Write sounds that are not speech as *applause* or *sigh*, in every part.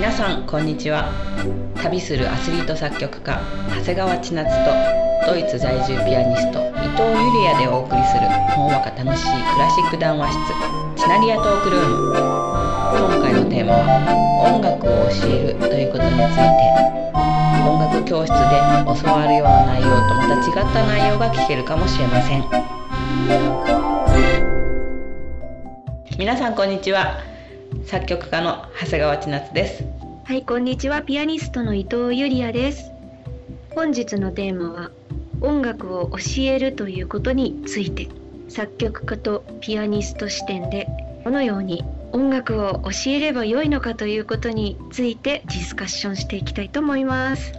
皆さんこんにちは。旅するアスリート作曲家長谷川千夏とドイツ在住ピアニスト伊藤ゆりやでお送りするほんわか楽しいクラシック談話室チナリアトークルーム。今回のテーマは音楽を教えるということについて。音楽教室で教わるような内容とまた違った内容が聞けるかもしれません。皆さんこんにちは。作曲家の長谷川千夏です。はい、こんにちは。ピアニストの伊藤ゆりやです。本日のテーマは音楽を教えるということについて、作曲家とピアニスト視点でどのように音楽を教えればよいのかということについてディスカッションしていきたいと思います。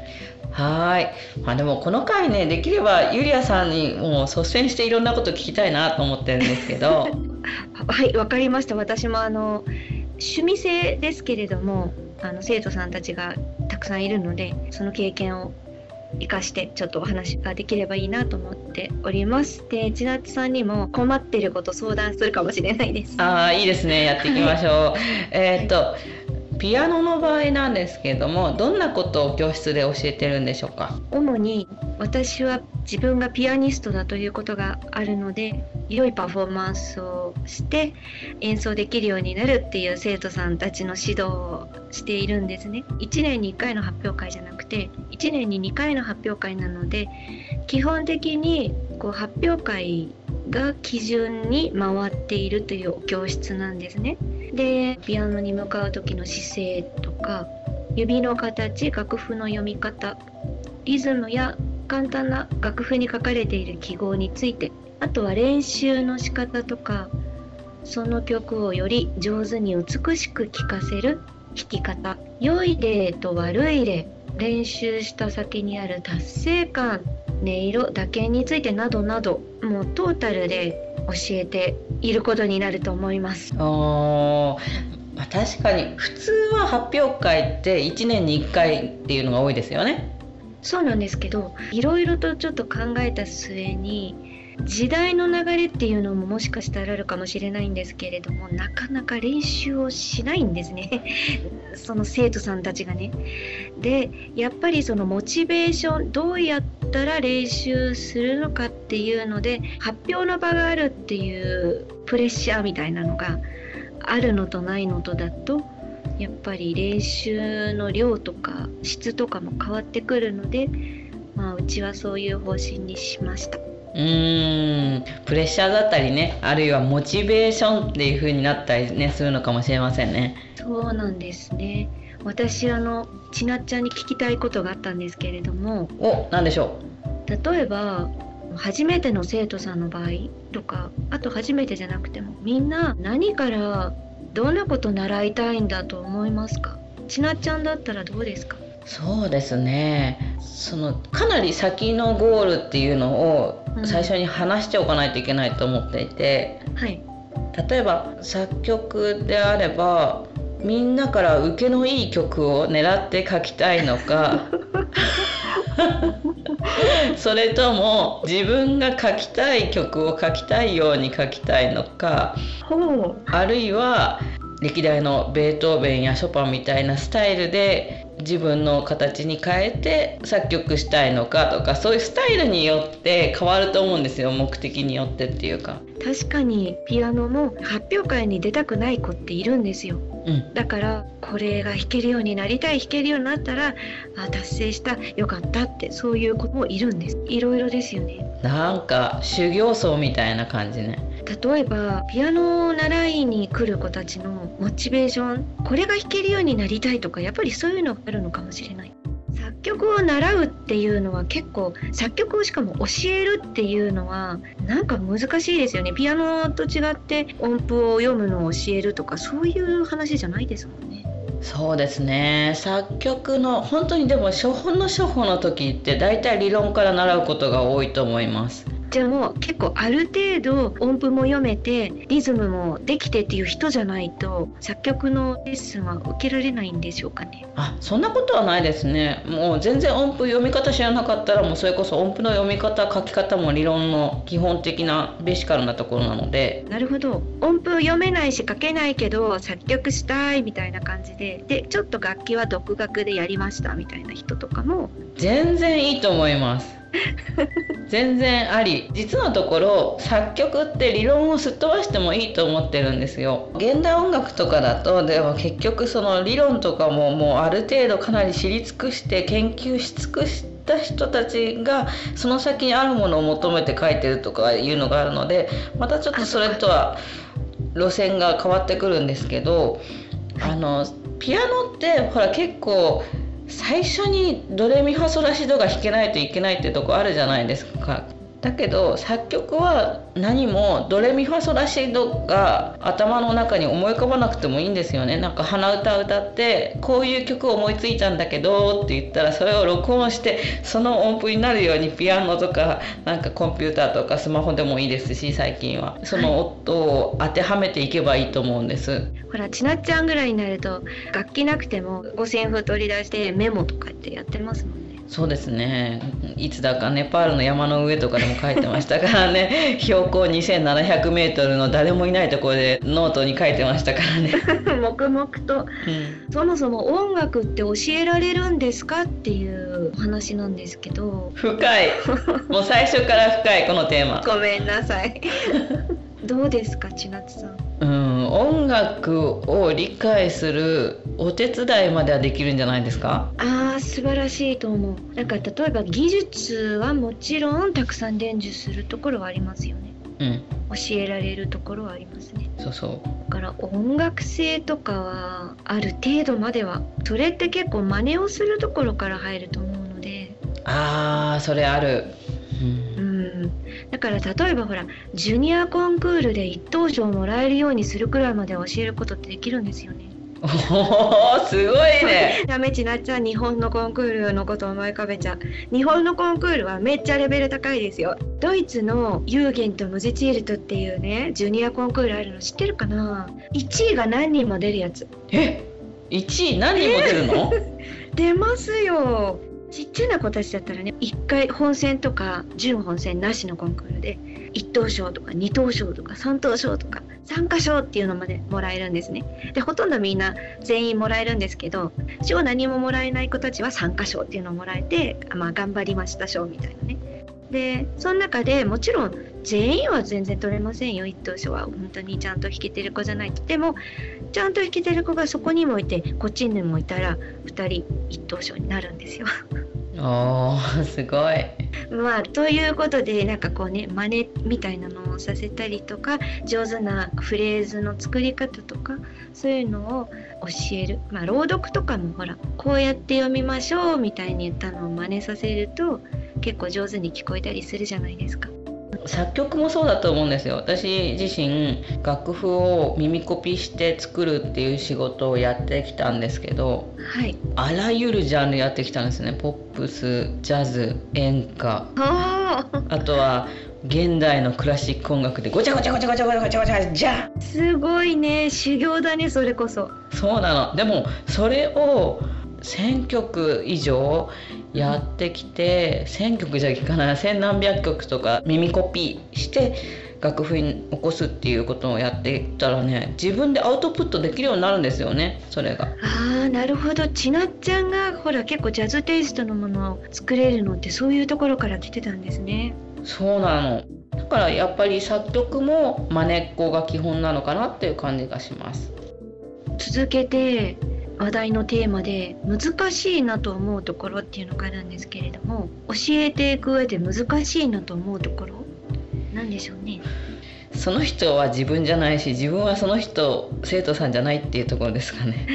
はーい。まあでもこの回ね、できればゆりやさんにもう率先していろんなこと聞きたいなと思ってるんですけど、*laughs* はい、わかりました。私もあの趣味性ですけれども、あの生徒さんたちがたくさんいるので、その経験を生かしてちょっとお話ができればいいなと思っております。で、千夏さんにも困ってること相談するかもしれないです。ああいいですね、やっていきましょう。*laughs* えーっとピアノの場合なんですけれども、どんなことを教室で教えてるんでしょうか？主に私は自分がピアニストだということがあるので良いパフォーマンスをして演奏できるようになるっていう生徒さんたちの指導をしているんですね。1年に1回の発表会じゃなくて1年に2回の発表会なので基本的にこう発表会が基準に回っているという教室なんですね。でピアノに向かう時の姿勢とか指の形楽譜の読み方リズムや簡単な楽譜に書かれている記号についてあとは練習の仕方とかその曲をより上手に美しく聴かせる弾き方良い例と悪い例練習した先にある達成感音色打鍵についてなどなどもうトータルで教えていることになると思います。おーまあ、確かに普通は発表会って1年に1回っていうのが多いですよね。そうなんですけどいろいろとちょっと考えた末に時代の流れっていうのももしかしたらあるかもしれないんですけれどもなかなか練習をしないんですね *laughs* その生徒さんたちがね。でやっぱりそのモチベーションどうやったら練習するのかっていうので発表の場があるっていうプレッシャーみたいなのがあるのとないのとだとやっぱり練習の量とか質とかも変わってくるので、まあ、うちはそういう方針にしました。うーん。プレッシャーだったりねあるいはモチベーションっていう風になったりねするのかもしれませんね。そうなんですね。私あのちなっちゃんに聞きたいことがあったんですけれども。お何でしょ例えば初めての生徒さんの場合とかあと初めてじゃなくてもみんな何からどんなこと習いたいんだと思いますか？ちなっちゃんだったらどうですか？うそうですね。そのかなり先のゴールっていうのをうん。最初に話しておかないといけないと思っていて、はい。例えば作曲であればみんなから受けのいい曲を狙って書きたいのか。*laughs* それとも自分が書きたい曲を書きたいように書きたいのか。あるいは歴代のベートーベンやショパンみたいなスタイルで自分の形に変えて作曲したいのかとかそういうスタイルによって変わると思うんですよ目的によってっていうか。確かにピアノも発表会に出たくない子っているんですようんだからこれが弾けるようになりたい弾けるようになったらあ達成したよかったってそういう子もいるんですいろいろですよねなんか修行僧みたいな感じね。例えばピアノを習いに来る子たちのモチベーションこれが弾けるようになりたいとかやっぱりそういうのがあるのかもしれない。作曲を習うっていうのは結構作曲をしかも教えるっていうのはなんか難しいですよね。ピアノと違って音符を読むのを教えるとかそういう話じゃないですもんね。そうですね。作曲の本当にでも初歩の初歩の時って大体理論から習うことが多いと思います。じゃあもう結構ある程度音符も読めてリズムもできてっていう人じゃないと作曲のレッスンは受けられないんでしょうかね。あそんなことはないですね。もう全然音符読み方知らなかったらもうそれこそ音符の読み方書き方も理論の基本的なベーシカルなところなので。なるほど。音符読めないし書けないけど作曲したいみたいな感じで。でちょっと楽器は独学でやりましたみたいな人とかも。全然いいと思います全然あり。実のところ作曲って理論をすっ飛ばしてもいいと思ってるんですよ。現代音楽とかだとでも結局その理論とかももうある程度かなり知り尽くして研究し尽くした人たちがその先にあるものを求めて書いてるとかいうのがあるのでまたちょっとそれとは路線が変わってくるんですけどあのピアノってほら結構最初にドレミファソラシドが弾けないといけないってとこあるじゃないですか。だけど作曲は何もドレミファソラシドが頭の中に思い浮かばなくてもいいんですよねなんか鼻歌歌ってこういう曲を思いついたんだけどって言ったらそれを録音してその音符になるようにピアノとかなんかコンピューターとかスマホでもいいですし最近はその音を当てはめていけばいいと思うんです。ほらちなっちゃんぐらいになると楽器なくても五線譜取り出してメモとかってやってますもんね。そうですね。いつだかネパールの山の上とかでも書いてましたからね。*laughs* 標高 2700m の誰もいないところでノートに書いてましたからね。*laughs* 黙々と、うん、そもそも音楽って教えられるんですかっていう話なんですけど。深い。もう最初から深いこのテーマ。*laughs* ごめんなさい。どうですか千夏さんうん音楽を理解するお手伝いまではできるんじゃないですか？あー素晴らしいと思う。なんか例えば技術はもちろんたくさん伝授するところはありますよね。うん教えられるところはありますね。そうそう。だから音楽性とかはある程度まではそれって結構真似をするところから入ると思うので。あーそれある。うんだから例えばほらジュニアコンクールで一等賞もらえるようにするくらいまで教えることってできるんですよね。おおすごいね。*laughs* ダメちなっちゃん日本のコンクールのこと思い浮かべちゃう。日本のコンクールはめっちゃレベル高いですよ。ドイツのユーゲンとムゼチールトっていうねジュニアコンクールあるの知ってるかな ?1 位が何人も出るやつ。え？1位何人も出るの？*laughs* 出ますよ。ちっちゃな子たちだったらね1回本戦とか準本戦なしのコンクールで1等賞とか2等賞とか3等賞とか参加賞っていうのまでもらえるんですね。でほとんどみんな全員もらえるんですけど賞何ももらえない子たちは参加賞っていうのをもらえて、まあ、頑張りました賞みたいなね。でその中でもちろん全員は全然取れませんよ一等賞は本当にちゃんと弾けてる子じゃないとでもちゃんと弾けてる子がそこにもいてこっちにもいたら2人一等賞になるんですよ。*laughs* おーすごい。まあということでなんかこうね真似みたいなのをさせたりとか上手なフレーズの作り方とかそういうのを教えるまあ朗読とかもほらこうやって読みましょうみたいに言ったのを真似させると結構上手に聞こえたりするじゃないですか。作曲もそうだと思うんですよ。私自身楽譜を耳コピして作るっていう仕事をやってきたんですけど、はい、あらゆるジャンルやってきたんですね。ポップスジャズ演歌。あとは現代のクラシック音楽でごちゃごちゃごちゃごちゃごちゃごちゃごちゃじゃすごいね。修行だねそれこそ。そうなの。でもそれを1,000曲以上やってきて1,000曲じゃ聞かない千何百曲とか耳コピーして楽譜に起こすっていうことをやっていったらね自分でアウトプットできるようになるんですよねそれが。あーなるほどちなっちゃんがほら結構ジャズテイストのものを作れるのってそういうところから来てたんですね。そうなのだからやっぱり作曲も真似っこが基本なのかなっていう感じがします。続けて話題のテーマで難しいなと思うところっていうのがあるんですけれども教えていく上で難しいなと思うところなんでしょうね？その人は自分じゃないし自分はその人生徒さんじゃないっていうところですかね。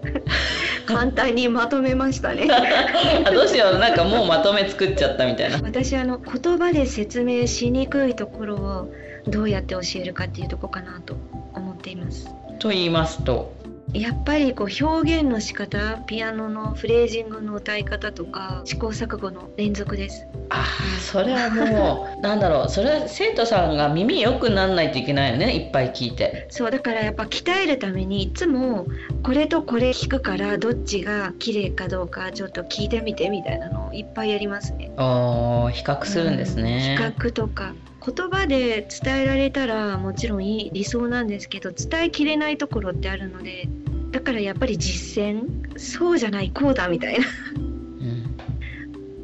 *laughs* 簡単にまとめましたね。*laughs* あどうしよう。なんかもうまとめ作っちゃったみたいな。私あの言葉で説明しにくいところをどうやって教えるかっていうとこかなと思っています。と言いますとやっぱりこう表現の仕方ピアノのフレージングの歌い方とか試行錯誤の連続です。ああそれはもう *laughs* なんだろう。それは生徒さんが耳良くなんないといけないよねいっぱい聞いて。そうだからやっぱ鍛えるためにいつもこれとこれ弾くからどっちが綺麗かどうかちょっと聞いてみてみたいなのをいっぱいやりますね。お比較するんですね、うん、比較とか言葉で伝えられたらもちろんいい理想なんですけど伝えきれないところってあるのでだからやっぱり実践そうじゃないこうだみたいな。うん、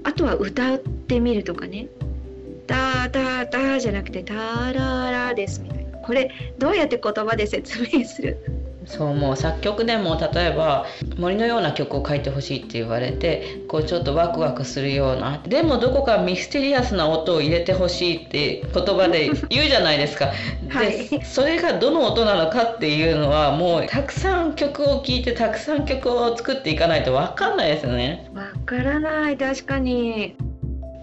あとは歌ってみるとかね「ダーダーダー」じゃなくて「タララ」ですみたいな。これどうやって言葉で説明する？そうもう作曲でも例えば森のような曲を書いてほしいって言われてこうちょっとワクワクするようなでもどこかミステリアスな音を入れてほしいって言葉で言うじゃないですか。*laughs* はい、でそれがどの音なのかっていうのはもうたくさん曲を聴いてたくさん曲を作っていかないと分かんないですよね。分からない確かに。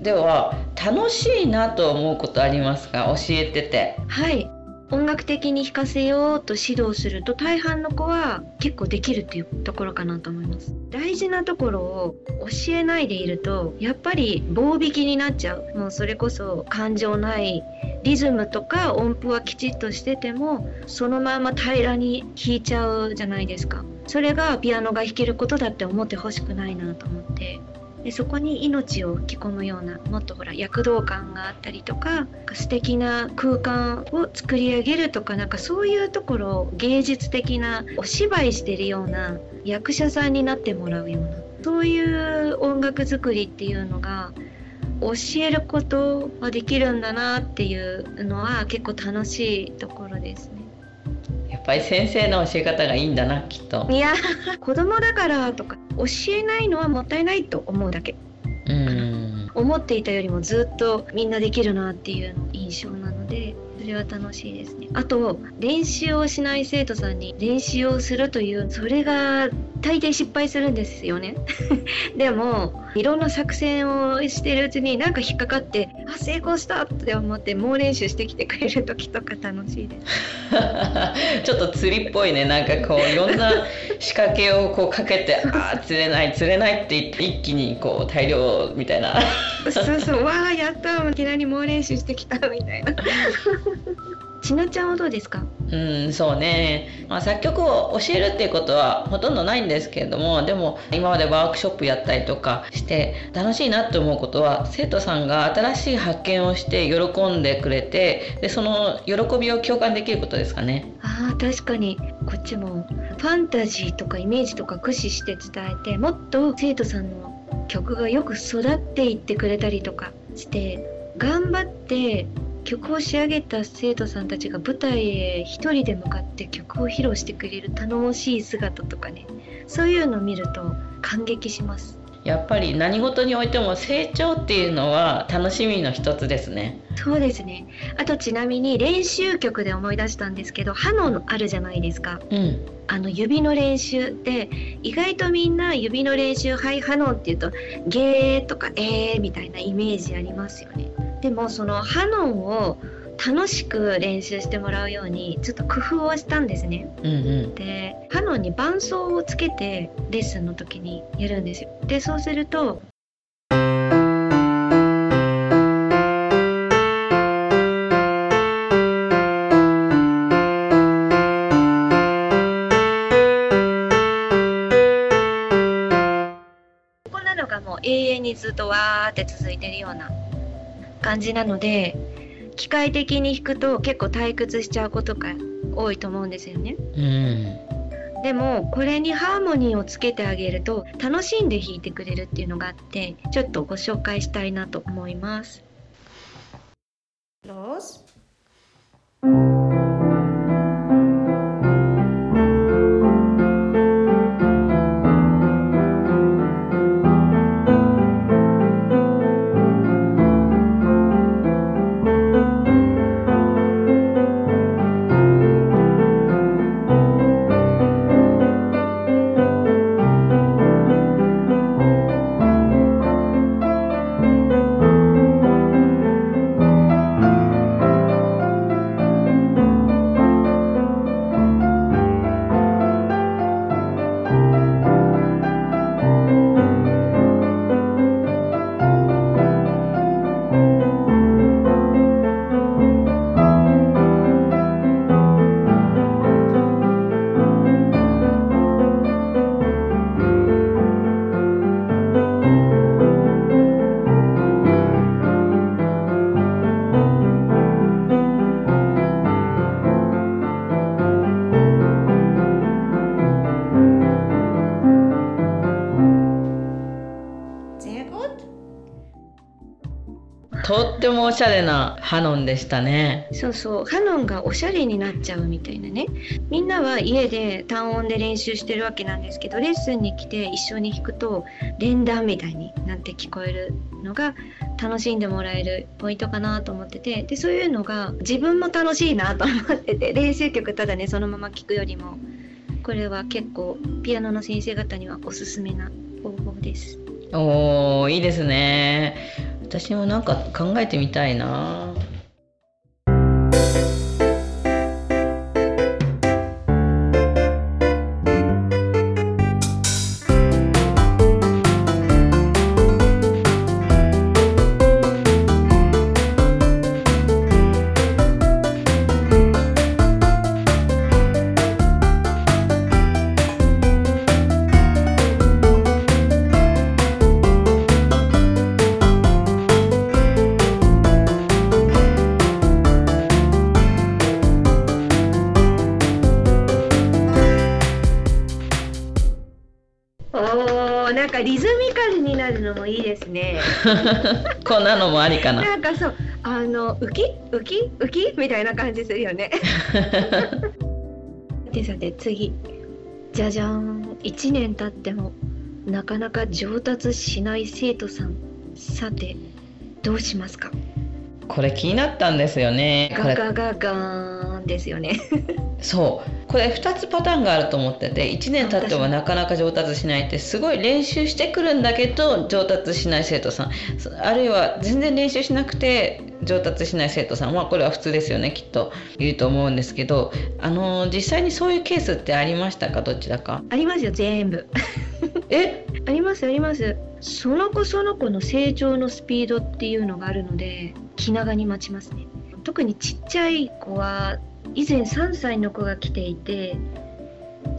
では楽しいなと思うことありますか？教えてて。はい音楽的に弾かせようと指導すると大半の子は結構できるっていうところかなと思います。大事なところを教えないでいるとやっぱり棒引きになっちゃう。もうそれこそ感情ないリズムとか音符はきちっとしててもそのまま平らに弾いちゃうじゃないですか。それがピアノが弾けることだって思ってほしくないなと思って。でそこに命を吹き込むようなもっとほら躍動感があったりとか素敵な空間を作り上げるとかなんかそういうところを芸術的なお芝居してるような役者さんになってもらうようなそういう音楽作りっていうのが教えることはできるんだなっていうのは結構楽しいところですね。ぱり先生の教え方がいいんだなきっと。いや子供だからとか教えないのはもったいないと思うだけ。うん思っていたよりもずっとみんなできるなっていう印象なのでそれは楽しいですねあと練習をしない生徒さんに練習をするというそれが大抵失敗するんですよね *laughs* でもいろんな作戦をしてるうちになんか引っかかってあ成功したって思って猛練習してきてくれる時とか楽しいです。*laughs* ちょっと釣りっぽいね。なんかこういろんな仕掛けをこうかけてああ釣れない釣れないって言って一気にこう大量みたいな。そうそう。わあやったいきなり猛練習してきたみたいなちなちゃんはどうですか？うんそうね、まあ、作曲を教えるっていうことはほとんどないんですけれどもでも今までワークショップやったりとかして楽しいなって思うことは生徒さんが新しい発見をして喜んでくれてでその喜びを共感できることですかね。あ確かに。こっちもファンタジーとかイメージとか駆使して伝えてもっと生徒さんの曲がよく育っていってくれたりとかして頑張って曲を仕上げた生徒さんたちが舞台へ一人で向かって曲を披露してくれる頼もしい姿とかね。そういうのを見ると感激します。やっぱり何事においても成長っていうのは楽しみの一つですね。そうですね。あとちなみに練習曲で思い出したんですけどハノあるじゃないですか、うん、あの指の練習で意外とみんな指の練習はいハノっていうとゲーとかえーみたいなイメージありますよねでもそのハノンを楽しく練習してもらうようにちょっと工夫をしたんですね。うんうん、でハノンに伴奏をつけてレッスンの時にやるんですよ。でそうするとこんなのがもう永遠にずっとわーって続いてるような感じなので機械的に弾くと結構退屈しちゃうことが多いと思うんですよね。うんでもこれにハーモニーをつけてあげると楽しんで弾いてくれるっていうのがあってちょっとご紹介したいなと思います。とってもおしゃれなハノンでしたね。そうそうハノンがおしゃれになっちゃうみたいなね。みんなは家で単音で練習してるわけなんですけどレッスンに来て一緒に弾くと連弾みたいになって聞こえるのが楽しんでもらえるポイントかなと思ってて。でそういうのが自分も楽しいなと思ってて。練習曲ただねそのまま聴くよりも。これは結構ピアノの先生方にはおすすめな方法です。おーいいですね私もなんか考えてみたいな。こんなのもありかな。なんかそうあの浮き浮き浮きみたいな感じするよね。で *laughs* さて次じゃじゃん1年経ってもなかなか上達しない生徒さんさてどうしますか？これ気になったんですよね。ガガガガーンですよね。そう。これ2つパターンがあると思ってて1年経ってもなかなか上達しないってすごい練習してくるんだけど上達しない生徒さん。あるいは全然練習しなくて上達しない生徒さん。はこれは普通ですよねきっといると思うんですけどあの実際にそういうケースってありましたか？どちらか。ありますよ全部。*laughs* え？ありますあります。その子その子の成長のスピードっていうのがあるので気長に待ちますね。特にちっちゃい子は以前3歳の子が来ていて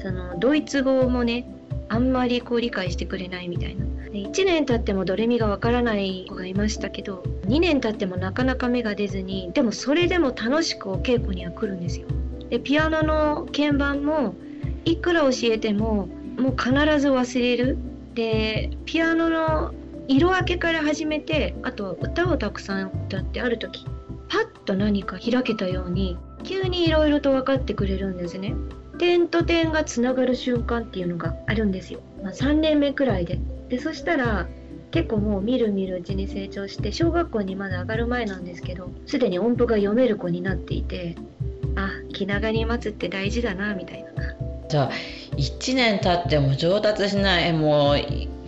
そのドイツ語もねあんまりこう理解してくれないみたいな。1年経ってもドレミがわからない子がいましたけど2年経ってもなかなか芽が出ずにでもそれでも楽しくお稽古には来るんですよ。でピアノの鍵盤もいくら教えてももう必ず忘れる。でピアノの色分けから始めてあと歌をたくさん歌ってある時パッと何か開けたように急にいろいろと分かってくれるんですね。点と点がつながる瞬間っていうのがあるんですよ。まあ、3年目くらいで。でそしたら結構もうみるみるうちに成長して小学校にまだ上がる前なんですけどすでに音符が読める子になっていてあ気長に待つって大事だなみたいな。じゃあ1年経っても上達しないもう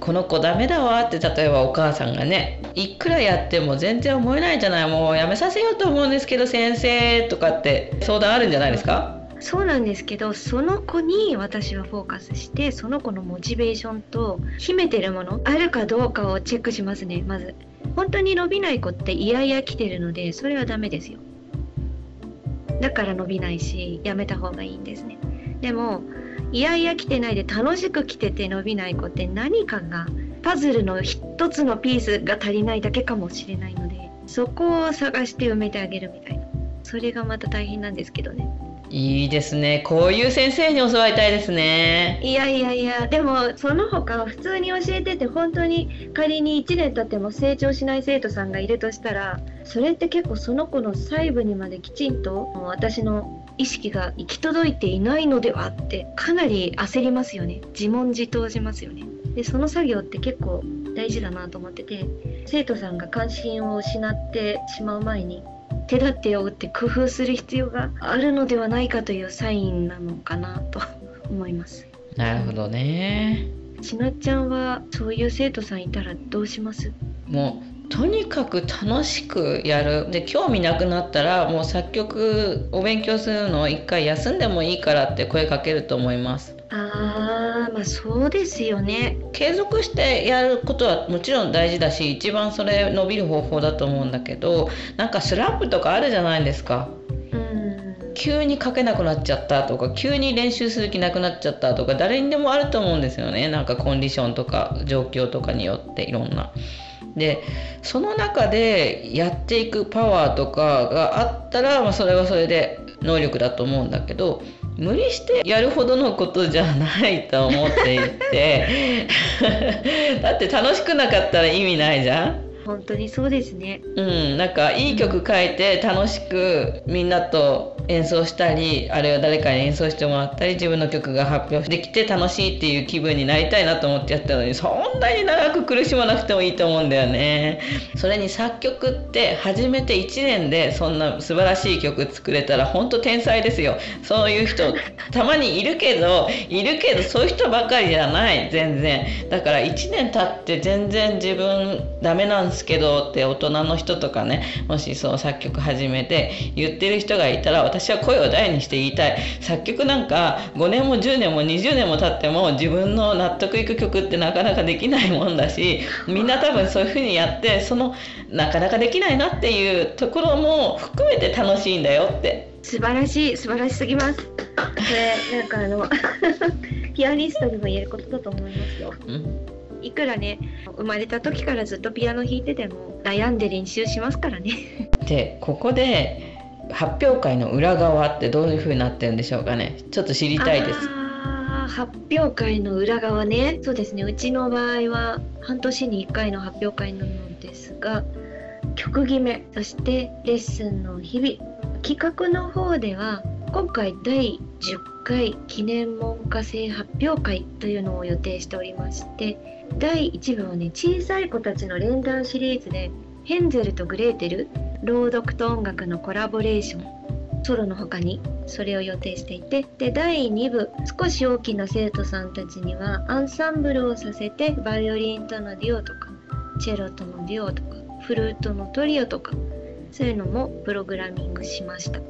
この子ダメだわって例えばお母さんがねいくらやっても全然思えないじゃない。もうやめさせようと思うんですけど先生とかって相談あるんじゃないですか？そうなんですけどその子に私はフォーカスしてその子のモチベーションと秘めてるものあるかどうかをチェックしますねまず。本当に伸びない子ってイヤイヤ来てるのでそれはダメですよ。だから伸びないしやめた方がいいんですね。でもいやいや来てないで楽しく来てて伸びない子って何かがパズルの一つのピースが足りないだけかもしれないのでそこを探して埋めてあげるみたいな。それがまた大変なんですけどね。いいですね。こういう先生に教わりたいですね。いやいやいやでもその他普通に教えてて本当に仮に1年経っても成長しない生徒さんがいるとしたらそれって結構その子の細部にまできちんと私の意識が行き届いていないのではってかなり焦りますよね。自問自答しますよね。でその作業って結構大事だなと思ってて生徒さんが関心を失ってしまう前に手立てを打って工夫する必要があるのではないかというサインなのかなと *laughs* 思います。なるほどね。ちなっちゃんはそういう生徒さんいたらどうします？もうとにかく楽しくやる。で興味なくなったらもう作曲お勉強するのを一回休んでもいいからって声かけると思います。あーまあそうですよね。継続してやることはもちろん大事だし一番それ伸びる方法だと思うんだけどなんかスランプとかあるじゃないですか。急に書けなくなっちゃったとか急に練習する気なくなっちゃったとか誰にでもあると思うんですよね。なんかコンディションとか状況とかによっていろんな。でその中でやっていくパワーとかがあったら、まあ、それはそれで能力だと思うんだけど無理してやるほどのことじゃないと思っていて。*laughs* だって楽しくなかったら意味ないじゃん。本当にそうですね。うんなんかいい曲書いて楽しくみんなと演奏したりあるいは誰かに演奏してもらったり自分の曲が発表できて楽しいっていう気分になりたいなと思ってやったのにそんなに長く苦しまなくてもいいと思うんだよね。それに作曲って始めて1年でそんな素晴らしい曲作れたら本当天才ですよ。そういう人 *laughs* たまにいるけどいるけどそういう人ばっかりじゃない全然。だから1年経って全然自分ダメなんですけどって大人の人とかねもしそう作曲始めて言ってる人がいたら私は声を大にして言いたい。作曲なんか5年も10年も20年も経っても自分の納得いく曲ってなかなかできないもんだしみんな多分そういう風にやってそのなかなかできないなっていうところも含めて楽しいんだよって。素晴らしい素晴らしすぎます。これなんかあの *laughs* ピアニストにも言えることだと思いますよ、うん。いくらね生まれた時からずっとピアノ弾いてても悩んで練習しますからね。でここで発表会の裏側ってどういう風になってるんでしょうかね。ちょっと知りたいです。発表会の裏側ね。そうですねうちの場合は半年に1回の発表会なのですが曲決めそしてレッスンの日々。企画の方では今回第10回記念文科生発表会というのを予定しておりまして第1部はね小さい子たちの連弾シリーズでヘンゼルとグレーテル朗読と音楽のコラボレーションソロの他にそれを予定していてで第2部少し大きな生徒さんたちにはアンサンブルをさせてバイオリンとのデュオとかチェロとのデュオとかフルートのトリオとかそういうのもプログラミングしました。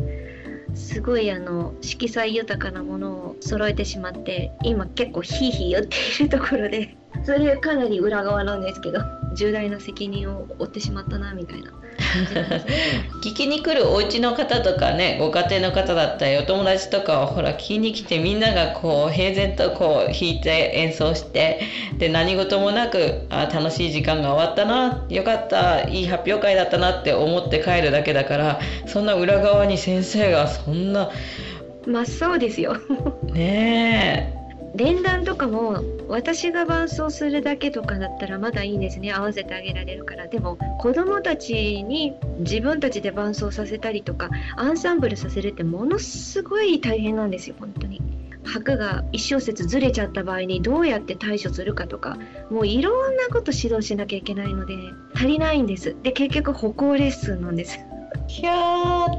すごいあの色彩豊かなものを揃えてしまって今結構ヒーヒー言っているところでそれかなり裏側なんですけど。重大な責任を負ってしまったなみたいな。*laughs* 聞きに来るお家の方とかねご家庭の方だったりお友達とかはほら聞きに来てみんながこう平然とこう弾いて演奏してで何事もなくあ楽しい時間が終わったなよかったいい発表会だったなって思って帰るだけだからそんな裏側に先生がそんな真っ青ですよ。ねえ連弾とかも私が伴奏するだけとかだったらまだいいですね。合わせてあげられるから。でも子供たちに自分たちで伴奏させたりとかアンサンブルさせるってものすごい大変なんですよ本当に。拍が1小節ずれちゃった場合にどうやって対処するかとかもういろんなこと指導しなきゃいけないので足りないんです。で結局歩行レッスンなんですいや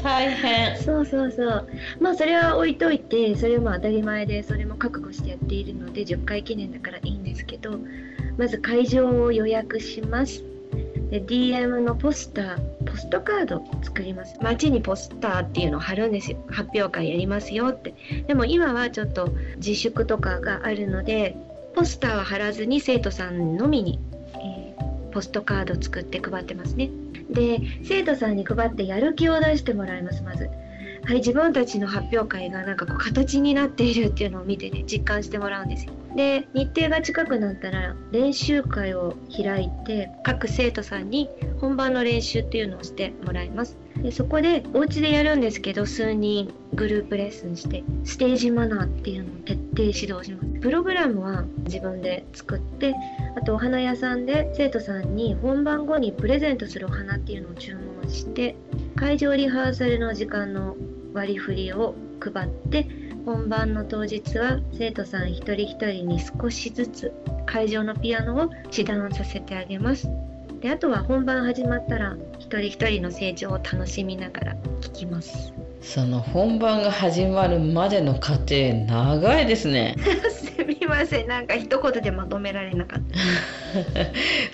大変。そうそうそう。まあそれは置いといてそれはまあ当たり前でそれも覚悟してやっているので10回記念だからいいんですけどまず会場を予約します。で DM のポスターポストカード作ります。街にポスターっていうのを貼るんですよ。発表会やりますよって。でも今はちょっと自粛とかがあるのでポスターは貼らずに生徒さんのみに、えー、ポストカード作って配ってますね。で生徒さんに配ってやる気を出してもらいますまず。はい、自分たちの発表会がなんかこう形になっているっていうのを見てね実感してもらうんですよ。で日程が近くなったら練習会を開いて各生徒さんに本番の練習っていうのをしてもらいます。でそこでお家でやるんですけど数人グループレッスンしてステージマナーっていうのを徹底指導しますプログラムは自分で作ってあとお花屋さんで生徒さんに本番後にプレゼントするお花っていうのを注文して会場リハーサルの時間の割り振りを配って本番の当日は生徒さん一人一人に少しずつ会場のピアノを指導させてあげます。であとは本番始まったら一人一人の成長を楽しみながら聴きます。その本番が始まるまでの過程長いですね *laughs* ません。なんか一言でまとめられなかった。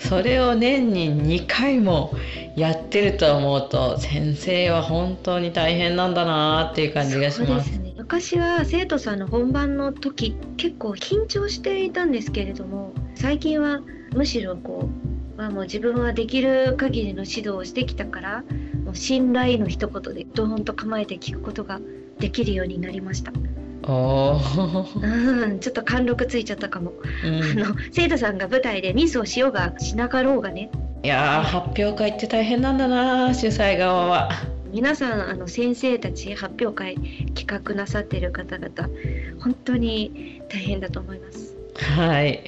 *laughs* それを年に2回もやってると思うと先生は本当に大変なんだなっていう感じがします。ね昔は生徒さんの本番の時結構緊張していたんですけれども最近はむしろこう、まあ、もう自分はできる限りの指導をしてきたからもう信頼の一言でドーンと構えて聞くことができるようになりました。うんちょっと貫禄ついちゃったかも、うん、あの生徒さんが舞台でミスをしようがしなかろうがね。いや発表会って大変なんだな主催側は。皆さんあの先生たち発表会企画なさっている方々本当に大変だと思います。はい。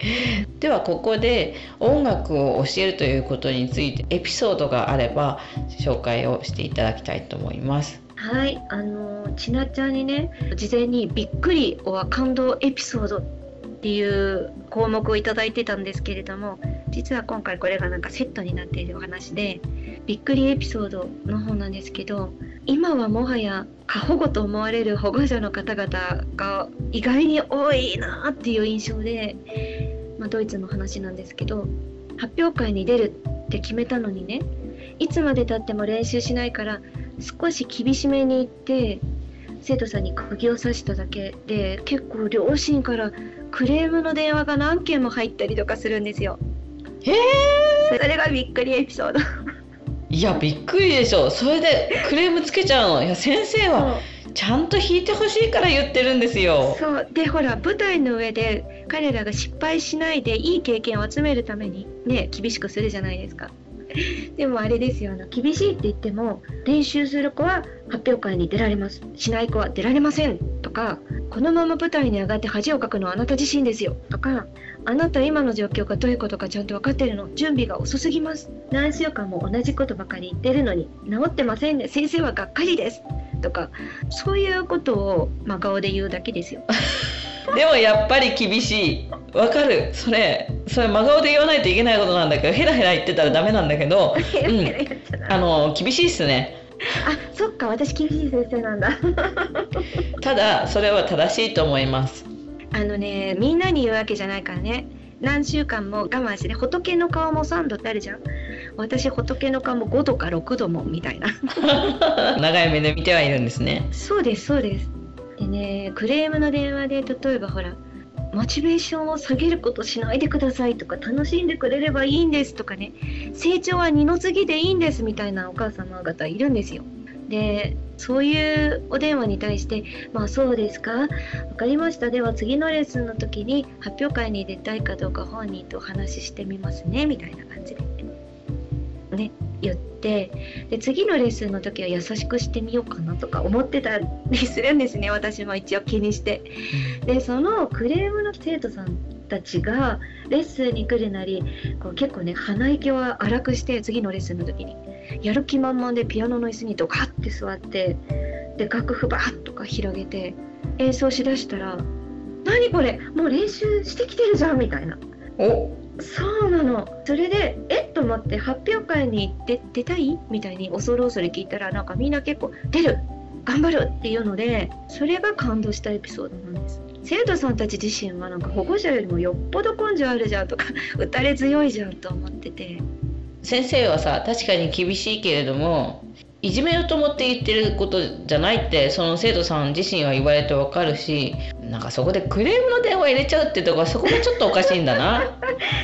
ではここで音楽を教えるということについてエピソードがあれば紹介をしていただきたいと思いますはいあのちなちゃんにね事前にびっくりは感動エピソードっていう項目をいただいてたんですけれども実は今回これがなんかセットになっているお話でびっくりエピソードの方なんですけど今はもはや過保護と思われる保護者の方々が意外に多いなっていう印象で、まあ、ドイツの話なんですけど発表会に出るって決めたのにねいつまでたっても練習しないから少し厳しめに言って生徒さんに釘を刺しただけで結構両親からクレームの電話が何件も入ったりとかするんですよ。へえそれがびっくりエピソード。いやびっくりでしょ。それでクレームつけちゃうの。いや先生はちゃんと弾いてほしいから言ってるんですよ。そう。でほら舞台の上で彼らが失敗しないでいい経験を集めるためにね厳しくするじゃないですか *laughs* でもあれですよあの厳しいって言っても練習する子は発表会に出られますしない子は出られませんとかこのまま舞台に上がって恥をかくのはあなた自身ですよとかあなた今の状況がどういうことかちゃんと分かってるの準備が遅すぎます。何週間も同じことばかり言ってるのに治ってませんね。先生はがっかりですとかそういうことを真顔で言うだけですよ。*laughs* でもやっぱり厳しい。わかる。それそれ真顔で言わないといけないことなんだけどヘラヘラ言ってたらダメなんだけど、*laughs* うん、あの厳しいっすね。あそっか私厳しい先生なんだ。*laughs* ただそれは正しいと思います。あのねみんなに言うわけじゃないからね。何週間も我慢してね仏の顔も3度ってあるじゃん。私仏の顔も5度か6度もみたいな。*laughs* 長い目で見てはいるんですね。そうですそうです。でねクレームの電話で例えばほらモチベーションを下げることしないでくださいとか楽しんでくれればいいんですとかね。成長は二の次でいいんですみたいなお母様方いるんですよ。でそういうお電話に対して「まあそうですか？分かりました。では次のレッスンの時に発表会に出たいかどうか本人とお話ししてみますね」みたいな感じで。ね。言ってで次のレッスンの時は優しくしてみようかなとか思ってたりするんですね私も一応気にして。でそのクレームの生徒さんたちがレッスンに来るなりこう結構ね鼻息を荒くして次のレッスンの時にやる気満々でピアノの椅子にドカッて座ってで楽譜バーッとか広げて演奏しだしたら「何これもう練習してきてるじゃん」みたいな。おそうなの。それでえっと思って発表会に出出たい？みたいに恐る恐る聞いたらなんかみんな結構出る！頑張るっていうのでそれが感動したエピソードなんです。生徒さんたち自身はなんか保護者よりもよっぽど根性あるじゃんとか *laughs* 打たれ強いじゃんと思ってて。先生はさ確かに厳しいけれどもいじめようと思って言ってることじゃないってその生徒さん自身は言われてわかるしなんかそこでクレームの電話入れちゃうってとこそこもちょっとおかしいんだな。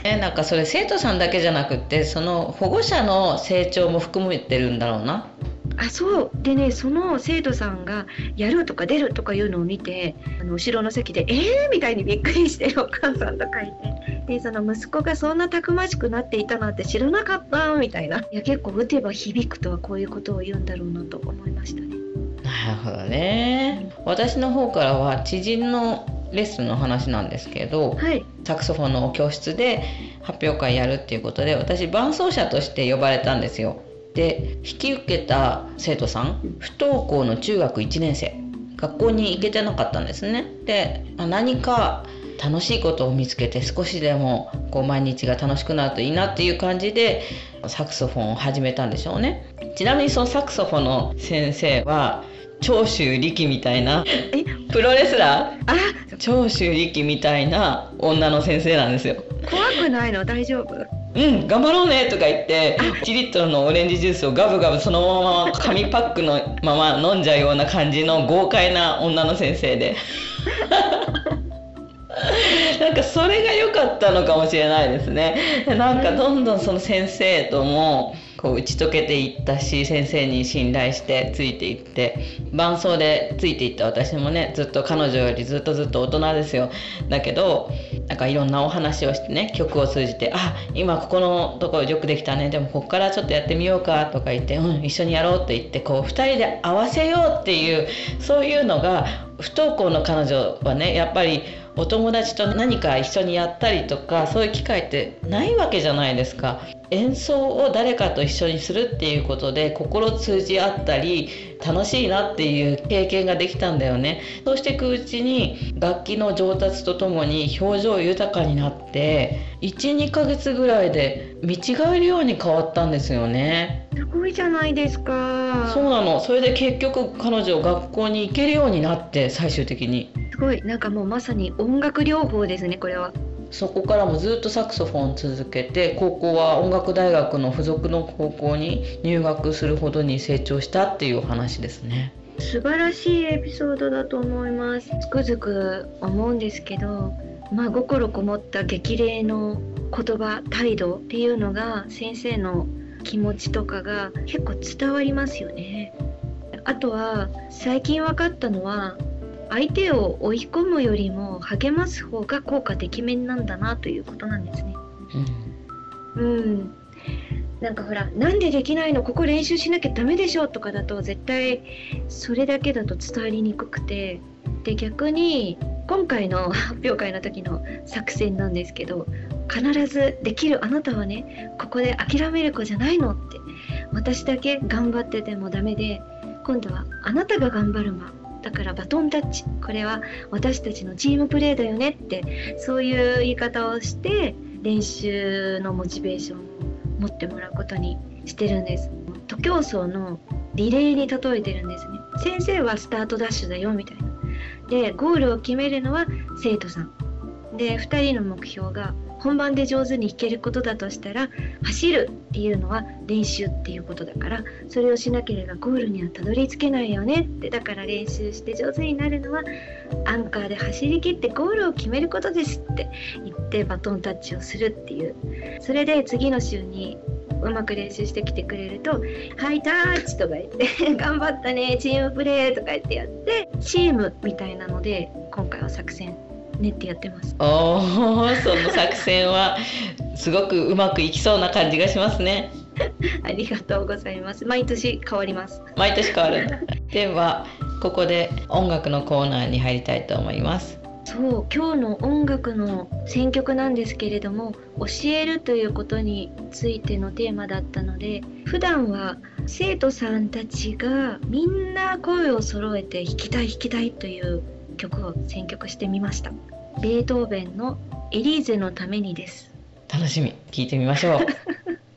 えなんかそれ生徒さんだけじゃなくってその保護者の成長も含めてるんだろうな。あそうでねその生徒さんがやるとか出るとかいうのを見てあの後ろの席で「えー!」みたいにびっくりしてるお母さんとかいてでその息子がそんなたくましくなっていたなんて知らなかったみたいないや結構打てば響くとはこういうことを言うんだろうなと思いましたね。なるほどね、うん、私の方からは知人のレッスンの話なんですけど、はい、サクソフォンの教室で発表会やるっていうことで私伴奏者として呼ばれたんですよ。で引き受けた生徒さん不登校の中学1年生。学校に行けてなかったんですね。で何か楽しいことを見つけて少しでもこう毎日が楽しくなるといいなっていう感じでサクソフォンを始めたんでしょうね。ちなみにそのサクソフォンの先生は長州力みたいなプロレスラー？長州力みたいな女の先生なんですよ。怖くないの？大丈夫？うん頑張ろうねとか言って1リットルのオレンジジュースをガブガブそのまま紙パックのまま飲んじゃうような感じの豪快な女の先生で。*laughs* なんかそれが良かったのかもしれないですね。なんかどんどんその先生ともこう打ち解けていったし先生に信頼してついていって伴奏でついていった私もねずっと彼女よりずっとずっと大人ですよ。だけどなんかいろんなお話をしてね曲を通じて「あ今ここのところよくできたね。でもここからちょっとやってみようか」とか言って「うん一緒にやろう」って言ってこう2人で合わせようっていうそういうのが不登校の彼女はねやっぱりお友達と何か一緒にやったりとかそういう機会ってないわけじゃないですか。演奏を誰かと一緒にするっていうことで心通じ合ったり楽しいなっていう経験ができたんだよね。そうしていくうちに楽器の上達とともに表情豊かになって12ヶ月ぐらいで見違えるように変わったんですよね。すごいじゃないですか。そうなの。それで結局彼女学校に行けるようになって最終的に。すごい。なんかもうまさに音楽療法ですねこれはそこからもずっとサクソフォン続けて高校は音楽大学の付属の高校に入学するほどに成長したっていう話ですね。素晴らしいエピソードだと思います。つくづく思うんですけどまあ心こもった激励の言葉態度っていうのが先生の気持ちとかが結構伝わりますよね。あとは最近分かったのは相手を追い込むよりも励ます方が効果てきめんなんだなということなんですね。うん、うん。なんかほらなんでできないの？ここ練習しなきゃダメでしょ？とかだと絶対それだけだと伝わりにくくて。で逆に今回の *laughs* 発表会の時の作戦なんですけど必ずできるあなたはねここで諦める子じゃないのって。私だけ頑張っててもダメで今度はあなたが頑張る間だからバトンタッチ。これは私たちのチームプレーだよねってそういう言い方をして練習のモチベーションを持ってもらうことにしてるんです。徒競走のリレーに例えてるんですね。先生はスタートダッシュだよみたいな。でゴールを決めるのは生徒さん。で2人の目標が本番で上手に弾けることだとしたら走るっていうのは練習っていうことだからそれをしなければゴールにはたどり着けないよね。ってだから練習して上手になるのはアンカーで走りきってゴールを決めることですって言ってバトンタッチをするっていう。それで次の週にうまく練習してきてくれると「ハイタッチ」とか言って「*laughs* 頑張ったねチームプレー」とか言ってやってチームみたいなので今回は作戦。練ってやってます。おおその作戦はすごくうまくいきそうな感じがしますね。*laughs* ありがとうございます。毎年変わります。毎年変わる *laughs* ではここで音楽のコーナーに入りたいと思います。そう今日の音楽の選曲なんですけれども教えるということについてのテーマだったので普段は生徒さんたちがみんな声を揃えて弾きたい弾きたいという曲を選曲してみました。ベートーベンのエリーゼのためにです。楽しみ。聞いてみましょう *laughs*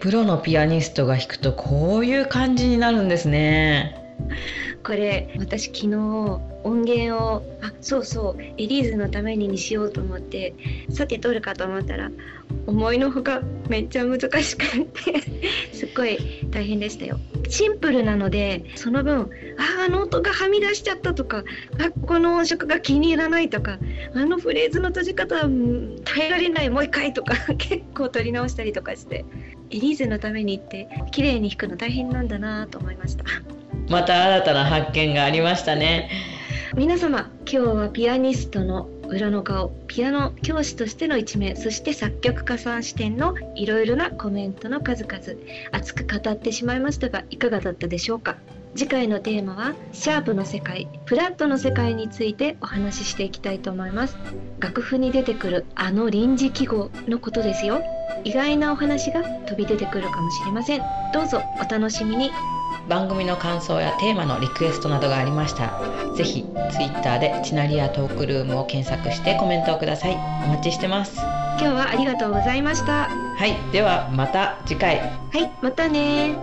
プロのピアニストが弾くとこういう感じになるんですね。これ私昨日音源をあそうそうエリーズのためににしようと思ってさて撮るかと思ったら思いのほかめっちゃ難しくて *laughs* すっごい大変でしたよ。シンプルなのでその分ああの音がはみ出しちゃったとかあこの音色が気に入らないとかあのフレーズの閉じ方は耐えられないもう一回とか *laughs* 結構取り直したりとかして。エリーゼのためにって綺麗に弾くの大変なんだなと思いました。また新たな発見がありましたね。皆様今日はピアニストの裏の顔ピアノ教師としての一面そして作曲家さん視点のいろいろなコメントの数々熱く語ってしまいましたがいかがだったでしょうか？次回のテーマはシャープの世界フラットの世界についてお話ししていきたいと思います。楽譜に出てくるあの臨時記号のことですよ。意外なお話が飛び出てくるかもしれません。どうぞお楽しみに。番組の感想やテーマのリクエストなどがありましたらぜひ Twitter でチナリアトークルームを検索してコメントをください。お待ちしてます。今日はありがとうございました。はい。ではまた次回。はい。またね